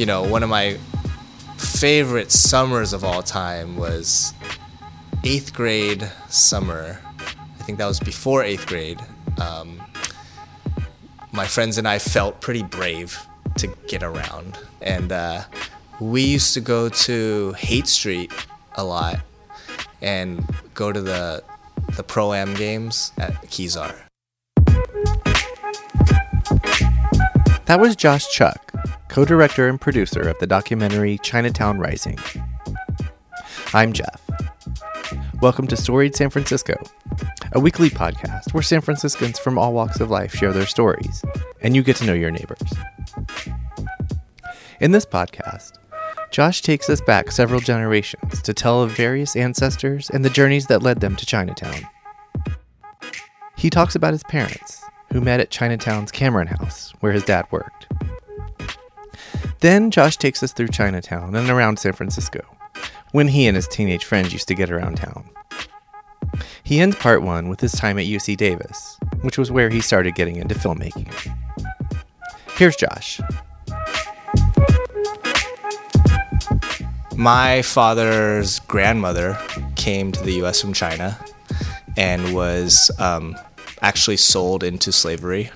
you know, one of my favorite summers of all time was eighth grade summer. I think that was before eighth grade. Um, my friends and I felt pretty brave to get around, and uh, we used to go to Haight Street a lot and go to the the pro am games at Kezar. That was Josh Chuck, co director and producer of the documentary Chinatown Rising. I'm Jeff. Welcome to Storied San Francisco, a weekly podcast where San Franciscans from all walks of life share their stories, and you get to know your neighbors. In this podcast, Josh takes us back several generations to tell of various ancestors and the journeys that led them to Chinatown. He talks about his parents, who met at Chinatown's Cameron House, where his dad worked. Then Josh takes us through Chinatown and around San Francisco, when he and his teenage friends used to get around town. He ends part one with his time at UC Davis, which was where he started getting into filmmaking. Here's Josh. My father's grandmother came to the U.S. from China and was um, actually sold into slavery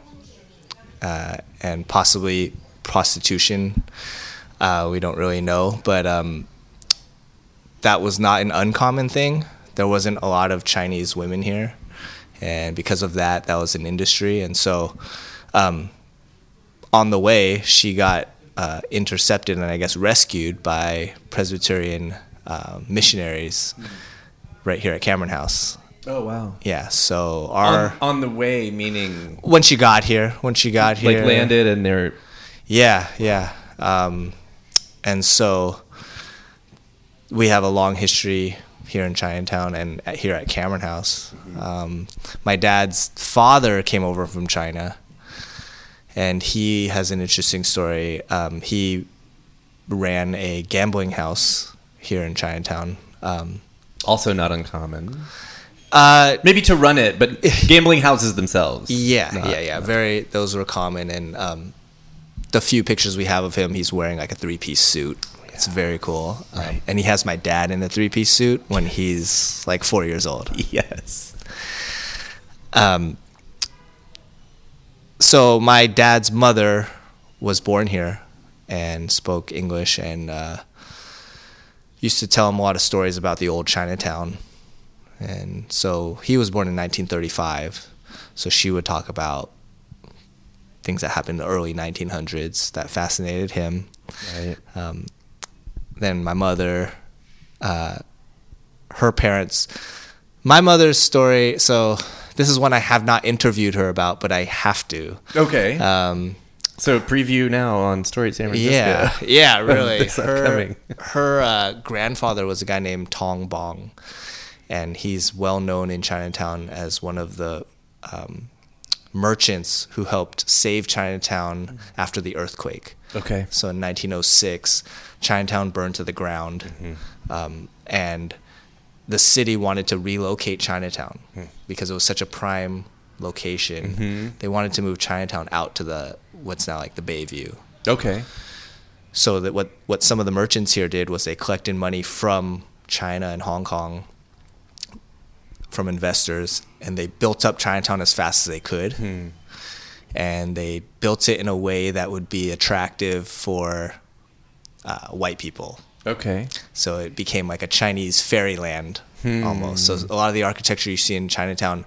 uh, and possibly prostitution. Uh, we don't really know, but um, that was not an uncommon thing. There wasn't a lot of Chinese women here, and because of that, that was an industry. And so, um, on the way, she got uh, intercepted and I guess rescued by Presbyterian uh, missionaries right here at Cameron House. Oh wow! Yeah, so our on, on the way, meaning when she got here, when she got here, like landed and they're yeah, yeah, um, and so we have a long history here in Chinatown and at, here at Cameron House. Um, my dad's father came over from China, and he has an interesting story. Um, he ran a gambling house here in Chinatown. Um, also not uncommon. uh, Maybe to run it, but gambling houses themselves. Yeah, Not- yeah, yeah. Very. Those were common, and um, the few pictures we have of him, he's wearing like a three-piece suit. It's very cool, um, Right. and he has my dad in the three-piece suit when he's like four years old. Yes. Um, so my dad's mother was born here and spoke English and uh, used to tell him a lot of stories about the old Chinatown. And so he was born in 1935. So she would talk about things that happened in the early 1900s that fascinated him. Right. Um, then my mother, uh, her parents, my mother's story. So this is one I have not interviewed her about, but I have to. Okay. Um, so preview now on Storied San Francisco. yeah, yeah, really. Her her uh, grandfather was a guy named Tong Bong, and he's well known in Chinatown as one of the um, merchants who helped save Chinatown mm-hmm. after the earthquake. Okay. So in 1906, Chinatown burned to the ground, mm-hmm. um, and the city wanted to relocate Chinatown hmm. because it was such a prime location. Mm-hmm. They wanted to move Chinatown out to the what's now like the Bayview. Okay. So that what what some of the merchants here did was they collected money from China and Hong Kong from investors and they built up Chinatown as fast as they could. And they built it in a way that would be attractive for uh, white people. Okay. So it became like a Chinese fairyland almost. So a lot of the architecture you see in Chinatown,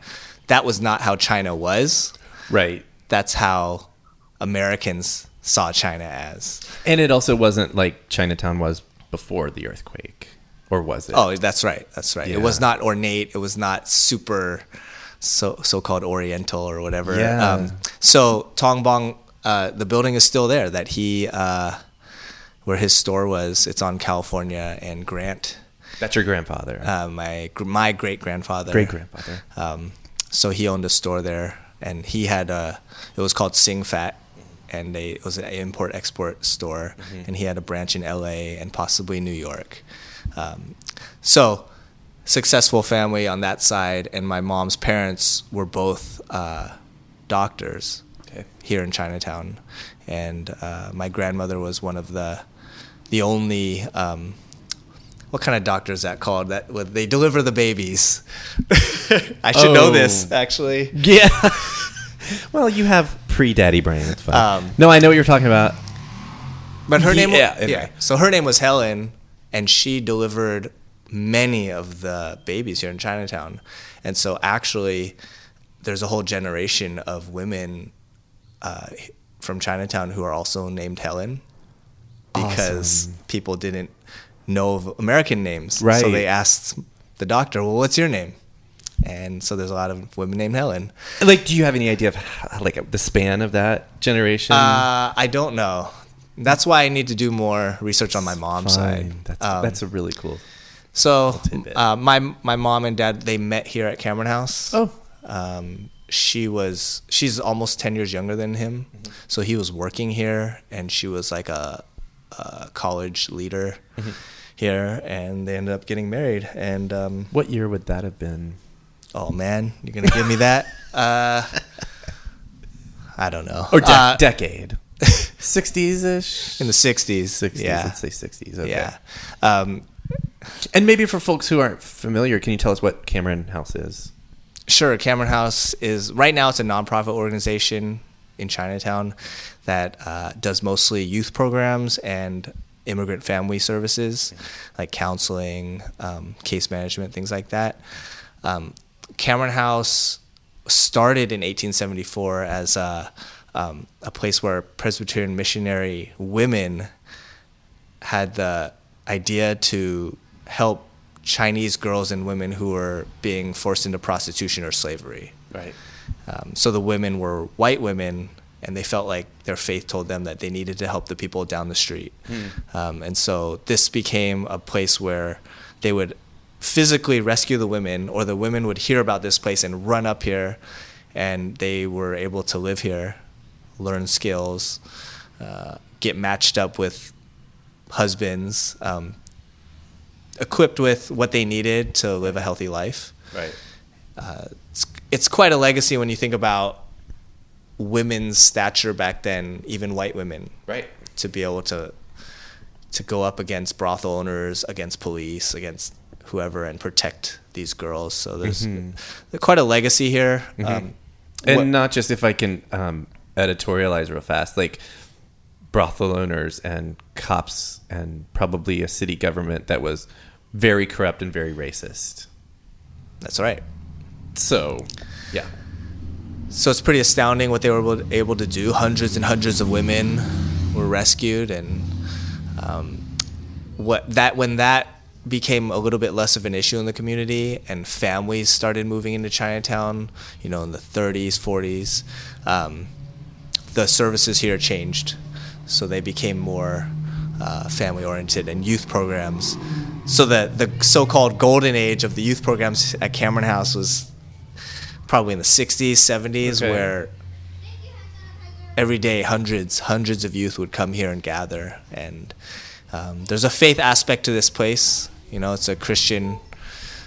that was not how China was. Right. That's how Americans saw China as. And it also wasn't like Chinatown was before the earthquake, or was it? Oh, that's right. That's right. It was not ornate. It was not super so so-called oriental or whatever. Um, Yeah. so Tongbong, uh, the building is still there that he uh, where his store was. It's on California and Grant. that's your grandfather. Uh, my my great grandfather. Great grandfather. Um, so he owned a store there, and he had a. It was called Sing Fat, and they, it was an import export store, and he had a branch in L.A. and possibly New York. Um, so successful family on that side, and my mom's parents were both uh, doctors Okay. here in Chinatown, and uh, my grandmother was one of the the only um, what kind of doctor is that called? That well, they deliver the babies. I should know this Oh. actually. Yeah. well, you have pre-daddy brain. It's fine. Um, no, I know what you're talking about. But her name, Yeah, yeah, anyway. So her name was Helen, and she delivered many of the babies here in Chinatown. And so actually, there's a whole generation of women uh, from Chinatown who are also named Helen because people didn't know of American names. Right. So they asked the doctor, "Well, what's your name?" And so there's a lot of women named Helen. Like, do you have any idea of how, like the span of that generation? Uh, I don't know. That's why I need to do more research on my mom's side. That's Um, that's a really cool. So, uh, my my mom and dad they met here at Cameron House. Oh. Um, she was she's almost ten years younger than him, Mm-hmm. so he was working here, and she was like a, a college leader Mm-hmm. here, and they ended up getting married. And um, What year would that have been? oh man, you're gonna give me that? Uh, I don't know. Or de- Uh, decade? 60s ish. in the '60s. 60s. Yeah. Let's say 60s. Okay. Yeah. Um, And maybe for folks who aren't familiar, can you tell us what Cameron House is? Sure, Cameron House is right now it's a nonprofit organization in Chinatown that uh, does mostly youth programs and immigrant family services, like counseling, um, case management, things like that. Um, Cameron House started in 1874 as a, um, a place where Presbyterian missionary women had the idea to help Chinese girls and women who were being forced into prostitution or slavery. Right. Um, so the women were white women, and they felt like their faith told them that they needed to help the people down the street. Um, and so this became a place where they would physically rescue the women, or the women would hear about this place and run up here, and they were able to live here, learn skills, uh, get matched up with husbands, um, equipped with what they needed to live a healthy life Right. uh, it's, it's quite a legacy when you think about women's stature back then, even white women, Right. to be able to to go up against brothel owners, against police, against whoever, and protect these girls. So there's quite a legacy here. Um, And what- not just if I can um, editorialize real fast, like brothel owners and cops and probably a city government that was very corrupt and very racist. that's right. So, yeah. So it's pretty astounding what they were able, able to do. Hundreds and hundreds of women were rescued, and um, what that when that became a little bit less of an issue in the community, and families started moving into Chinatown, you know, in the 30s, 40s, um, the services here changed, so they became more uh, family oriented and youth programs. So the the so-called golden age of the youth programs at Cameron House was probably in the 60s, 70s, Okay. where every day hundreds, hundreds of youth would come here and gather. And um, there's a faith aspect to this place. You know, it's a Christian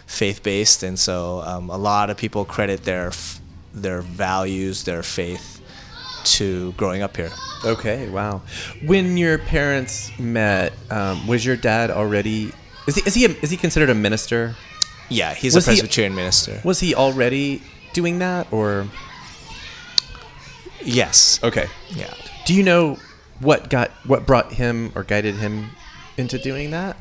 faith based, and so um, a lot of people credit their f- their values, their faith, to growing up here. Okay, wow. When your parents met, um, was your dad already? Is he is he a, is he considered a minister? Yeah, he's Was a he- Presbyterian minister. Was he already doing that, or Yes. okay? Yeah. Do you know what got what brought him or guided him into doing that?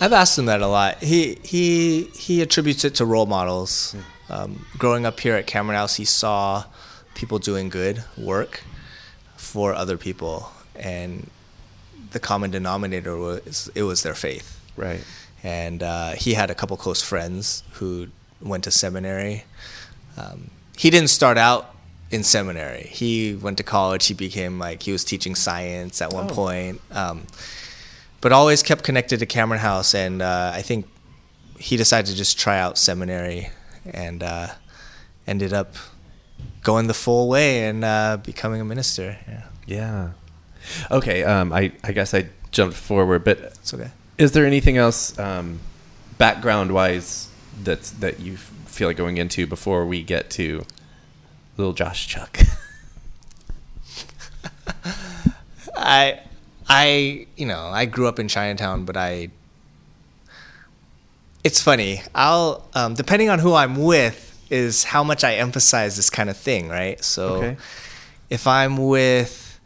I've asked him that a lot. He he he attributes it to role models. Um, growing up here at Cameron House, he saw people doing good work for other people, and the common denominator was it was their faith. Right. And uh, he had a couple close friends who went to seminary. Um, he didn't start out in seminary. He went to college. He became like he was teaching science at one Oh. point. Um, but always kept connected to Cameron House, and uh, I think he decided to just try out seminary, and uh, ended up going the full way and uh, becoming a minister. Yeah, Yeah. Okay. Um, I I guess I jumped forward, but it's okay. is there anything else um, background wise that's that you feel like going into before we get to little Josh Chuck? I, I, you know, I grew up in Chinatown, but I. It's funny. I'll um, depending on who I'm with is how much I emphasize this kind of thing, right? So, Okay. if I'm with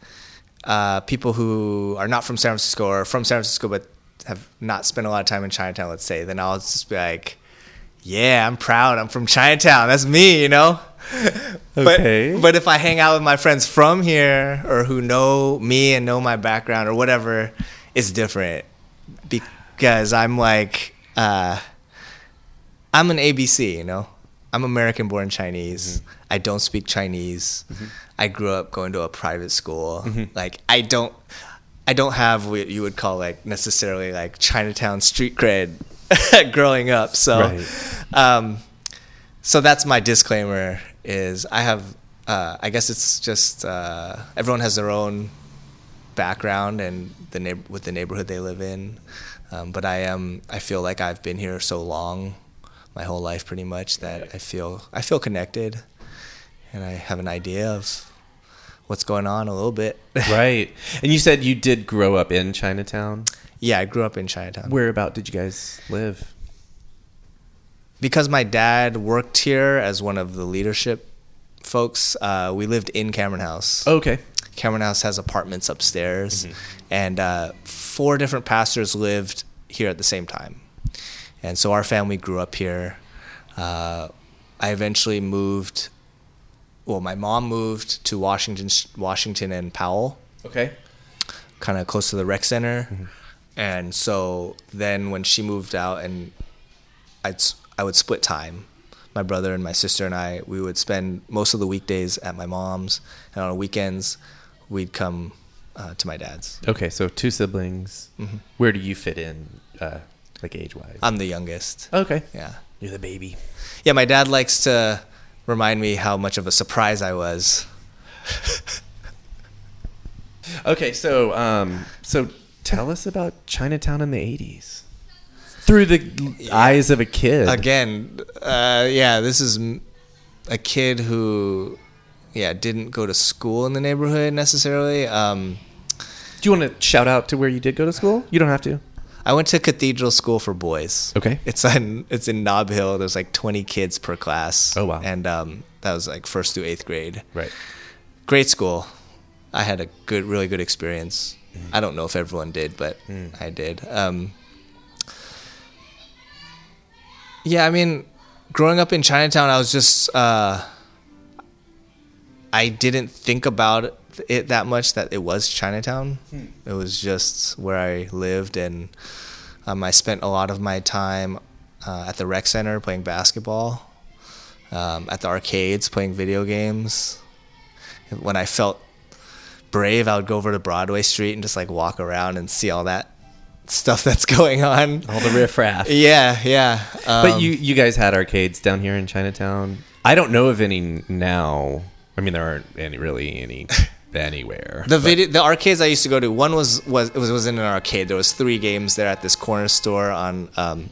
uh, people who are not from San Francisco or from San Francisco but have not spent a lot of time in Chinatown, let's say, then I'll just be like, "Yeah, I'm proud. I'm from Chinatown. That's me," you know. Okay. But but if I hang out with my friends from here or who know me and know my background or whatever, it's different because I'm like, uh, I'm an ABC, you know. I'm American born Chinese. I don't speak Chinese. I grew up going to a private school. Like I don't I don't have what you would call like necessarily like Chinatown street cred growing up. So Right. um so that's my disclaimer is I have uh, I guess it's just uh, everyone has their own background and the neigh- with the neighborhood they live in. Um, but I am I feel like I've been here so long, my whole life pretty much that I feel I feel connected, and I have an idea of what's going on a little bit. right. And you said you did grow up in Chinatown. yeah, I grew up in Chinatown. Where about did you guys live? because my dad worked here as one of the leadership folks. Uh, we lived in Cameron House. Okay. Cameron House has apartments upstairs, and uh, four different pastors lived here at the same time. And so our family grew up here. Uh, I eventually moved. Well, my mom moved to Washington, Washington and Powell, Okay. kind of close to the rec center. And so then when she moved out, and I'd I would split time. My brother and my sister and I, we would spend most of the weekdays at my mom's, and on weekends, we'd come uh, to my dad's. Okay. So two siblings. Mm-hmm. Where do you fit in, uh, like age wise? I'm the youngest. okay. Yeah. You're the baby. Yeah, my dad likes to remind me how much of a surprise I was. Okay, so um, so tell us about Chinatown in the '80s through the eyes of a kid. Again, uh, yeah, this is a kid who, yeah, didn't go to school in the neighborhood necessarily. Um, Do you want to shout out to where you did go to school? You don't have to. I went to Cathedral School for Boys. Okay. It's in it's in Nob Hill. There's like 20 kids per class. Oh, wow. And um, that was like first through eighth grade. Right. Great school. I had a good, really good experience. I don't know if everyone did, but I did. Um, yeah, I mean, growing up in Chinatown, I was just uh, I didn't think about it that much that it was Chinatown. It was just where I lived, and um, I spent a lot of my time uh, at the rec center playing basketball, um, at the arcades playing video games. When I felt brave, I would go over to Broadway Street and just like walk around and see all that stuff that's going on. All the riffraff. Yeah, yeah. But Um, you you guys had arcades down here in Chinatown. I don't know of any now. I mean, there aren't any really any anywhere. The video, the arcades I used to go to. One was was it was, was in an arcade. There was three games there at this corner store on um,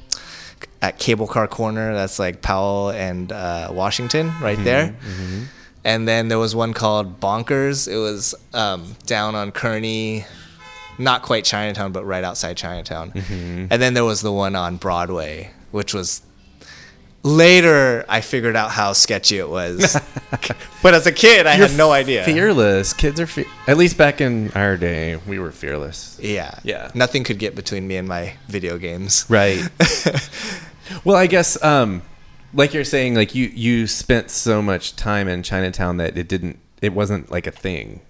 at Cable Car Corner. That's like Powell and uh, Washington, right there. And then there was one called Bonkers. It was um, down on Kearny, not quite Chinatown, but right outside Chinatown. And then there was the one on Broadway, which was later I figured out how sketchy it was. but as a kid, I You're had no idea. Fearless kids are fe- at least back in our day, we were fearless. Yeah. Yeah. Nothing could get between me and my video games. Right. well, I guess um like you're saying like you you spent so much time in Chinatown that it didn't it wasn't like a thing.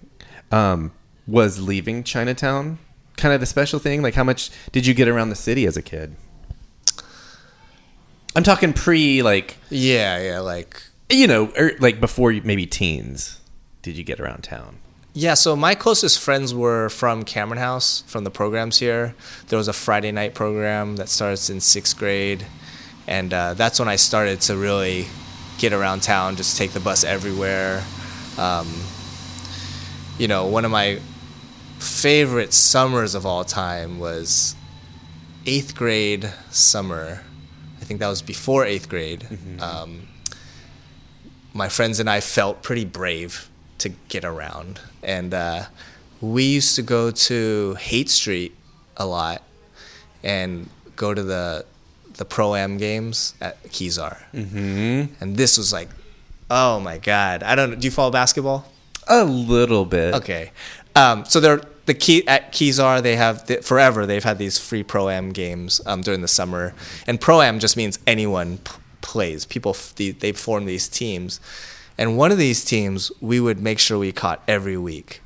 Um was leaving Chinatown kind of a special thing? Like how much did you get around the city as a kid? I'm talking pre like Yeah, yeah, like you know, er, like before you, maybe teens. Did you get around town? yeah, so my closest friends were from Cameron House, from the programs here. There was a Friday night program that starts in sixth grade, and uh, that's when I started to really get around town, just take the bus everywhere. Um, you know, one of my favorite summers of all time was eighth grade summer. I think that was before eighth grade. Um, my friends and I felt pretty brave to get around, and uh, we used to go to Haight Street a lot and go to the the pro am games at Kezar. Mm-hmm. And this was like, oh my god! I don't. Do you follow basketball? A little bit. Okay. Um, so they're the key at Kezar. They have the, forever. They've had these free pro am games um, during the summer, and pro am just means anyone p- plays. People f- the, they form these teams, and one of these teams we would make sure we caught every week.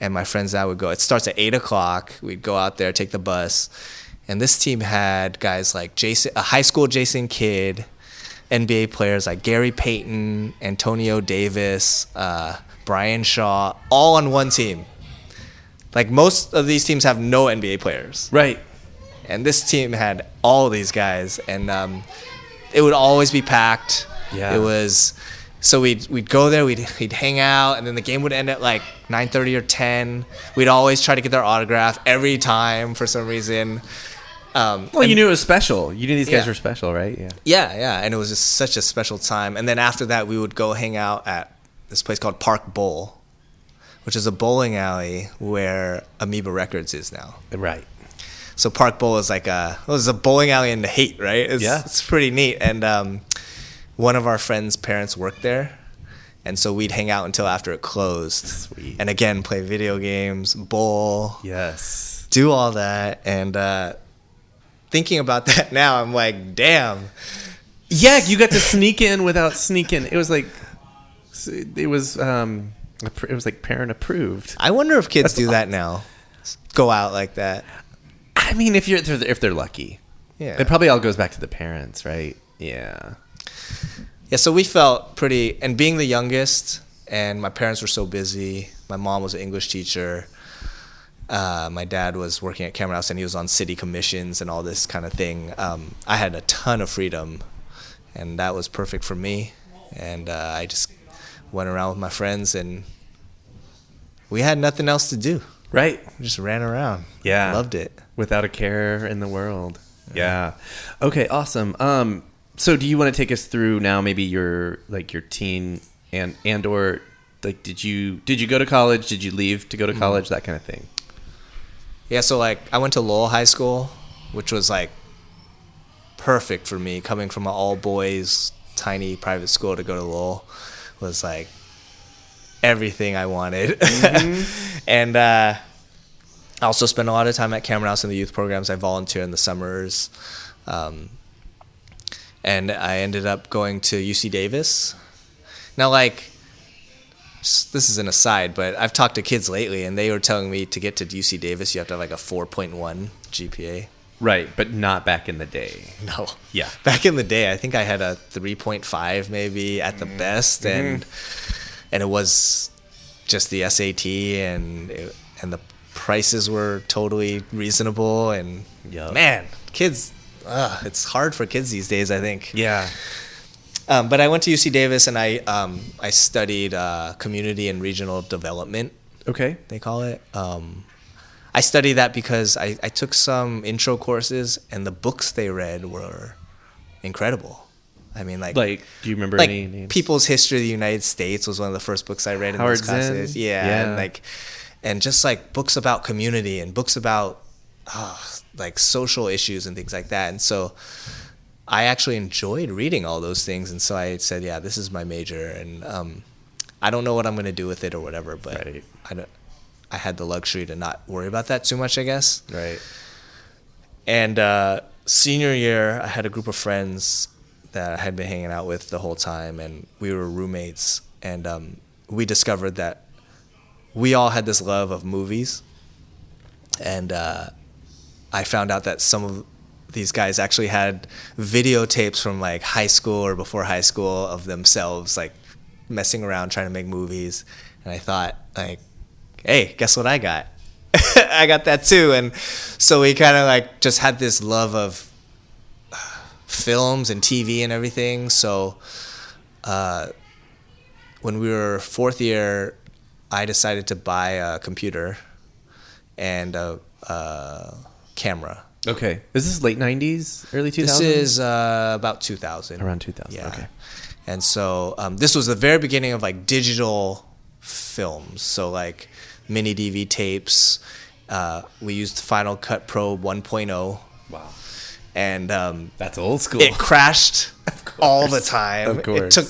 And my friends and I would go. It starts at eight o'clock. We'd go out there, take the bus, and this team had guys like Jason, a high school Jason Kidd, NBA players like Gary Payton, Antonio Davis, uh, Brian Shaw, all on one team. Like most of these teams have no NBA players, Right. and this team had all these guys, and um, it would always be packed. Yeah. It was. So we'd we'd go there, we'd we'd hang out, and then the game would end at like 9:30 or 10. We'd always try to get their autograph every time for some reason. Um, Well, you knew it was special. You knew these guys Yeah. were special, right? Yeah. yeah, yeah, and it was just such a special time. And then after that, we would go hang out at this place called Park Bowl, which is a bowling alley where Amoeba Records is now. Right. So Park Bowl is like a it was a bowling alley in the Haight, right? It's, Yeah. it's pretty neat. And um, one of our friends' parents worked there, and so we'd hang out until after it closed. Sweet. And again, play video games, bowl, Yes. do all that. And uh, thinking about that now, I'm like, damn. Yeah, you got to sneak in without sneaking. It was like, it was um, it was like parent approved. I wonder if kids do that now. Go out like that. I mean, if you're if they're lucky, Yeah. it probably all goes back to the parents, right? Yeah. Yeah, so we felt pretty, and being the youngest, and my parents were so busy. My mom was an English teacher. Uh, my dad was working at Cameron House, and he was on city commissions and all this kind of thing. Um, I had a ton of freedom, and that was perfect for me. And uh, I just went around with my friends, and we had nothing else to do. Right. We just ran around. Yeah. loved it. Without a care in the world. Yeah. Okay. Awesome. Um. So, do you want to take us through now? Maybe your like your teen and and or like did you did you go to college? Did you leave to go to college? That kind of thing. Yeah, so like I went to Lowell High School, which was like perfect for me coming from an all boys tiny private school to go to Lowell was like everything I wanted. and uh, I also spent a lot of time at Cameron House in the youth programs. I volunteer in the summers. Um, and I ended up going to UC Davis. Now, like, this is an aside, but I've talked to kids lately, and they were telling me to get to UC Davis, you have to have like a 4.1 GPA. Right, but not back in the day. No. Yeah. Back in the day, I think I had a 3.5 maybe at the best, and and it was just the SAT, and it, and the prices were totally reasonable, and Yup. man, kids, ugh, it's hard for kids these days. I think. Yeah. Um, but I went to UC Davis, and I um, I studied uh, community and regional development Okay. they call it. Um, I studied that because I, I took some intro courses and the books they read were incredible. I mean, like, Like, do you remember like any names? People's History of the United States was one of the first books I read in Howard those classes. Yeah, Yeah. and like, and just like books about community and books about uh, like social issues and things like that. And so I actually enjoyed reading all those things. And so I said, yeah, this is my major, and um, I don't know what I'm going to do with it or whatever, but Right. I don't. I had the luxury to not worry about that too much, I guess. Right. And uh, senior year, I had a group of friends that I had been hanging out with the whole time, and we were roommates. And um, we discovered that we all had this love of movies. And uh, I found out that some of these guys actually had videotapes from like high school or before high school of themselves like messing around trying to make movies. And I thought, like, hey, guess what I got? I got that too. And so we kind of like just had this love of uh, films and TV and everything. So uh, when we were fourth year, I decided to buy a computer and a, a camera. Okay. Is this late '90s, early 2000s? This is uh, about 2000. Around 2000, Yeah. okay. And so um, this was the very beginning of like digital films. So like mini DV tapes. Uh, we used Final Cut Pro 1.0, Wow. and um, That's old school. it crashed all the time. Of It took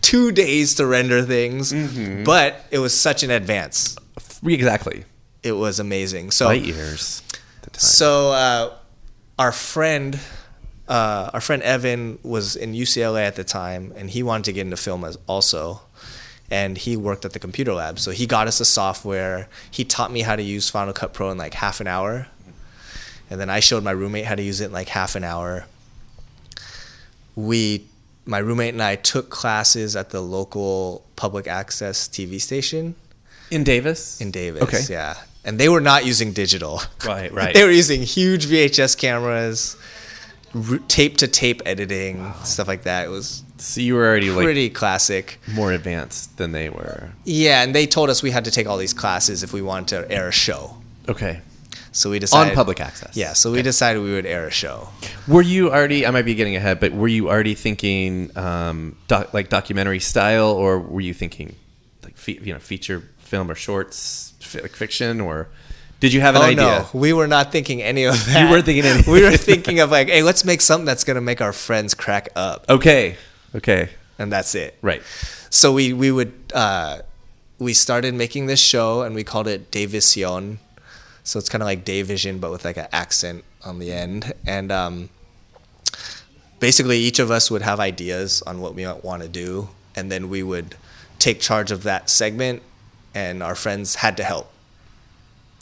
two days to render things, Mm-hmm. but it was such an advance. exactly. It was amazing. So Light years. at the time. So uh, our friend, uh, our friend Evan was in UCLA at the time, and he wanted to get into film as also. And he worked at the computer lab, so he got us the software. He taught me how to use Final Cut Pro in like half an hour, and then I showed my roommate how to use it in like half an hour. We, my roommate and I, took classes at the local public access TV station in Davis. in Davis. Okay. Yeah. And they were not using digital. Right, right. they were using huge VHS cameras, tape to tape editing, stuff like that. It was So you were already like pretty classic. more advanced than they were. Yeah, and they told us we had to take all these classes if we wanted to air a show. Okay. So we decided On public access. Yeah, so we decided we would air a show. Were you already? I might be getting ahead, but were you already thinking um, doc, like documentary style, or were you thinking like fe- you know feature film or shorts, like fiction, or did you have an oh idea? no, we were not thinking any of that. You weren't thinking any- we were thinking of like, hey, let's make something that's gonna make our friends crack up, Okay. Okay. and that's it. Right. So we we would uh, we started making this show and we called it Davision. So it's kind of like Dayvision but with like an accent on the end. And um, basically each of us would have ideas on what we might want to do and then we would take charge of that segment and our friends had to help.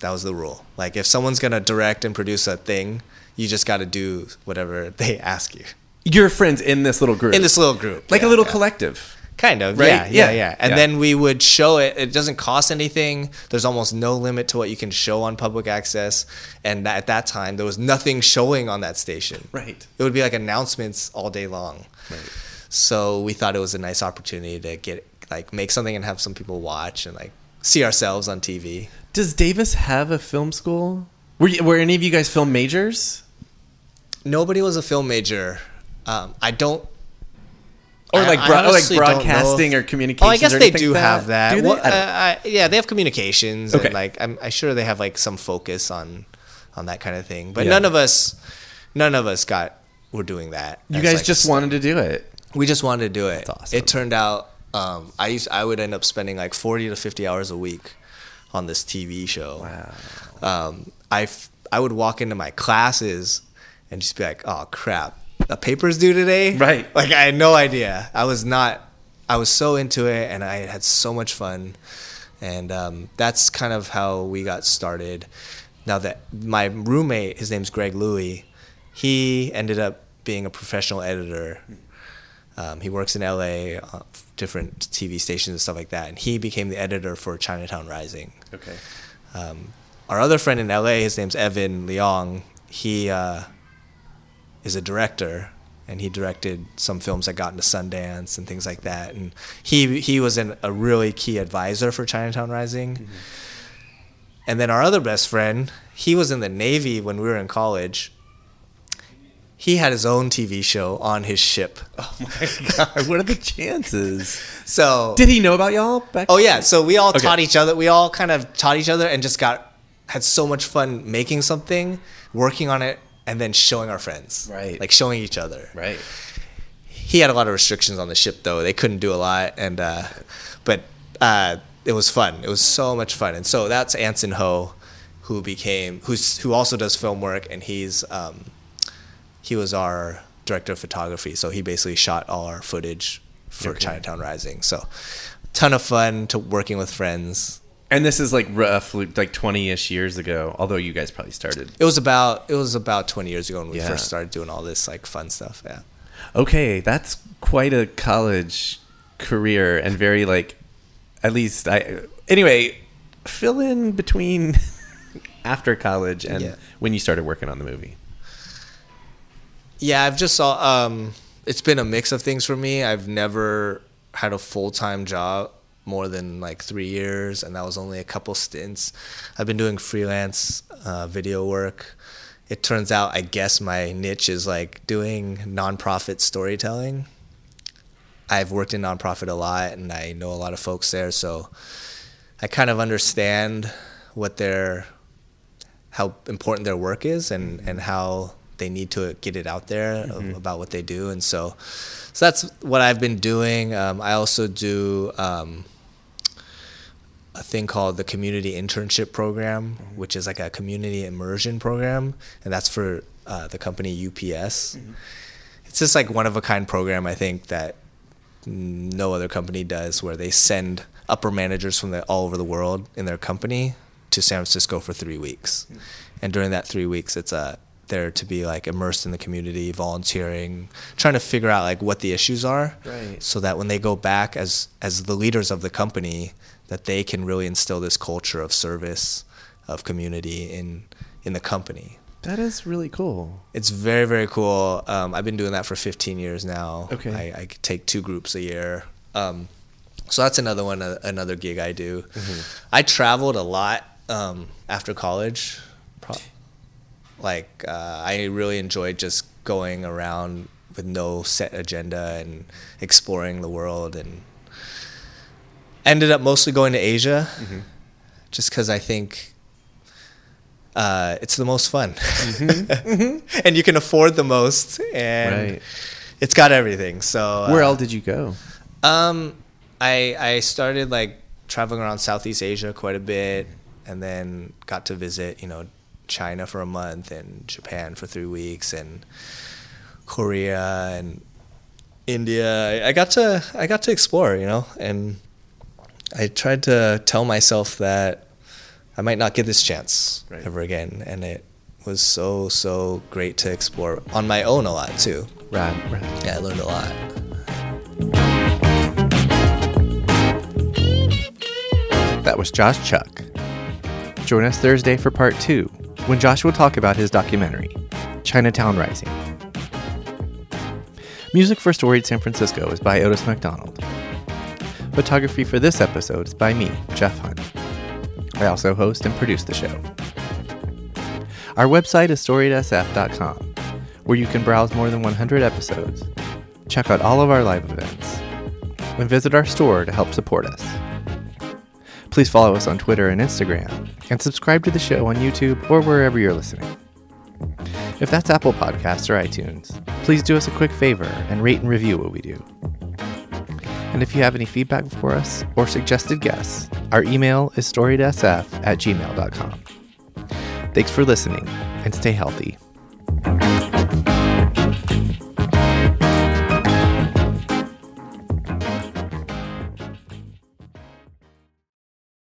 That was the rule. Like if someone's going to direct and produce a thing, you just got to do whatever they ask you. Your friends in this little group, In this little group. like yeah, a little yeah. collective. Kind of, Right? yeah, yeah, Yeah. yeah. And then we would show it. It doesn't cost anything. There's almost no limit to what you can show on public access. And at that time, there was nothing showing on that station. Right. It would be like announcements all day long. Right. So we thought it was a nice opportunity to get like make something and have some people watch and like see ourselves on TV. Does Davis have a film school? Were you, were any of you guys film majors? Nobody was a film major. Um, I don't. Or like, bro- or like honestly don't know broadcasting if- or communications? Oh, I guess or they do like have that. Do they? Well, I uh, I- yeah, they have communications Okay. and like I'm, I'm sure they have like some focus on on that kind of thing. But Yeah. none of us, none of us got were doing that. you guys like, just wanted to do it. we just wanted to do it. Awesome. It turned out um, I used I would end up spending like 40 to 50 hours a week on this TV show. Wow. Um, I f- I would walk into my classes and just be like, oh crap, the papers due today. Right. Like I had no idea. I was not. I was so into it, and I had so much fun, and um, that's kind of how we got started. Now that my roommate, his name's Greg Louie, he ended up being a professional editor. Um, he works in LA, uh, different TV stations and stuff like that, and he became the editor for Chinatown Rising. Okay. Um, our other friend in LA, his name's Evan Leong. He uh, is a director, and he directed some films that got into Sundance and things like that. And he he was an, a really key advisor for Chinatown Rising. Mm-hmm. And then our other best friend, he was in the Navy when we were in college. He had his own TV show on his ship. Oh my god! What are the chances? So Did he know about y'all back? Oh yeah, so we all Okay. taught each other. We all kind of taught each other and just got had so much fun making something, working on it, and then showing our friends. Right. Like showing each other. Right. He had a lot of restrictions on the ship though. They couldn't do a lot, and uh, but uh, it was fun. It was so much fun, and so that's Anson Ho, who became who's who also does film work, and he's um, he was our director of photography. So he basically shot all our footage for Okay. Chinatown Rising. So ton of fun to working with friends. And this is like roughly like twenty ish years ago. Although you guys probably started. It was about it was about 20 years ago when we Yeah. first started doing all this like fun stuff. Yeah. Okay, that's quite a college career and very like, at least I. Anyway, fill in between after college and Yeah. when you started working on the movie. Yeah, I've just saw. Um, it's been a mix of things for me. I've never had a full time job more than like three years, and that was only a couple stints. I've been doing freelance uh, video work. It turns out, I guess my niche is like doing nonprofit storytelling. I've worked in nonprofit a lot, and I know a lot of folks there, so I kind of understand what their how important their work is and and how they need to get it out there mm-hmm. about what they do and so so that's what I've been doing. Um, I also do um, a thing called the community internship program, which is like a community immersion program, and that's for uh, the company UPS. Mm-hmm. It's just like one of a kind program I think that no other company does, where they send upper managers from the, all over the world in their company to San Francisco for three weeks, mm-hmm. and during that three weeks, it's a there to be like immersed in the community, volunteering, trying to figure out like what the issues are, right. so that when they go back as as the leaders of the company, that they can really instill this culture of service, of community in in the company. That is really cool. It's very very cool. Um, I've been doing that for 15 years now. Okay, I, I take two groups a year. Um, so that's another one, uh, another gig I do. Mm-hmm. I traveled a lot um, after college. Pro- like uh, I really enjoyed just going around with no set agenda and exploring the world and ended up mostly going to Asia mm-hmm. just because I think uh, it's the most fun mm-hmm. and you can afford the most and right. it's got everything so where uh, else did you go um, I I started like traveling around Southeast Asia quite a bit and then got to visit you know China for a month and Japan for three weeks and Korea and India. I got to I got to explore, you know, and I tried to tell myself that I might not get this chance right. ever again, and it was so so great to explore on my own a lot too. Right, right. Yeah, I learned a lot. That was Josh Chuck. Join us Thursday for part two when Josh will talk about his documentary, Chinatown Rising. Music for Storied San Francisco is by Otis McDonald. Photography for this episode is by me, Jeff Hunt. I also host and produce the show. Our website is storiedsf.com, where you can browse more than 100 episodes, check out all of our live events, and visit our store to help support us. Please follow us on Twitter and Instagram, and subscribe to the show on YouTube or wherever you're listening. If that's Apple Podcasts or iTunes, please do us a quick favor and rate and review what we do. And if you have any feedback for us or suggested guests, our email is storiedsf at gmail.com. Thanks for listening and stay healthy.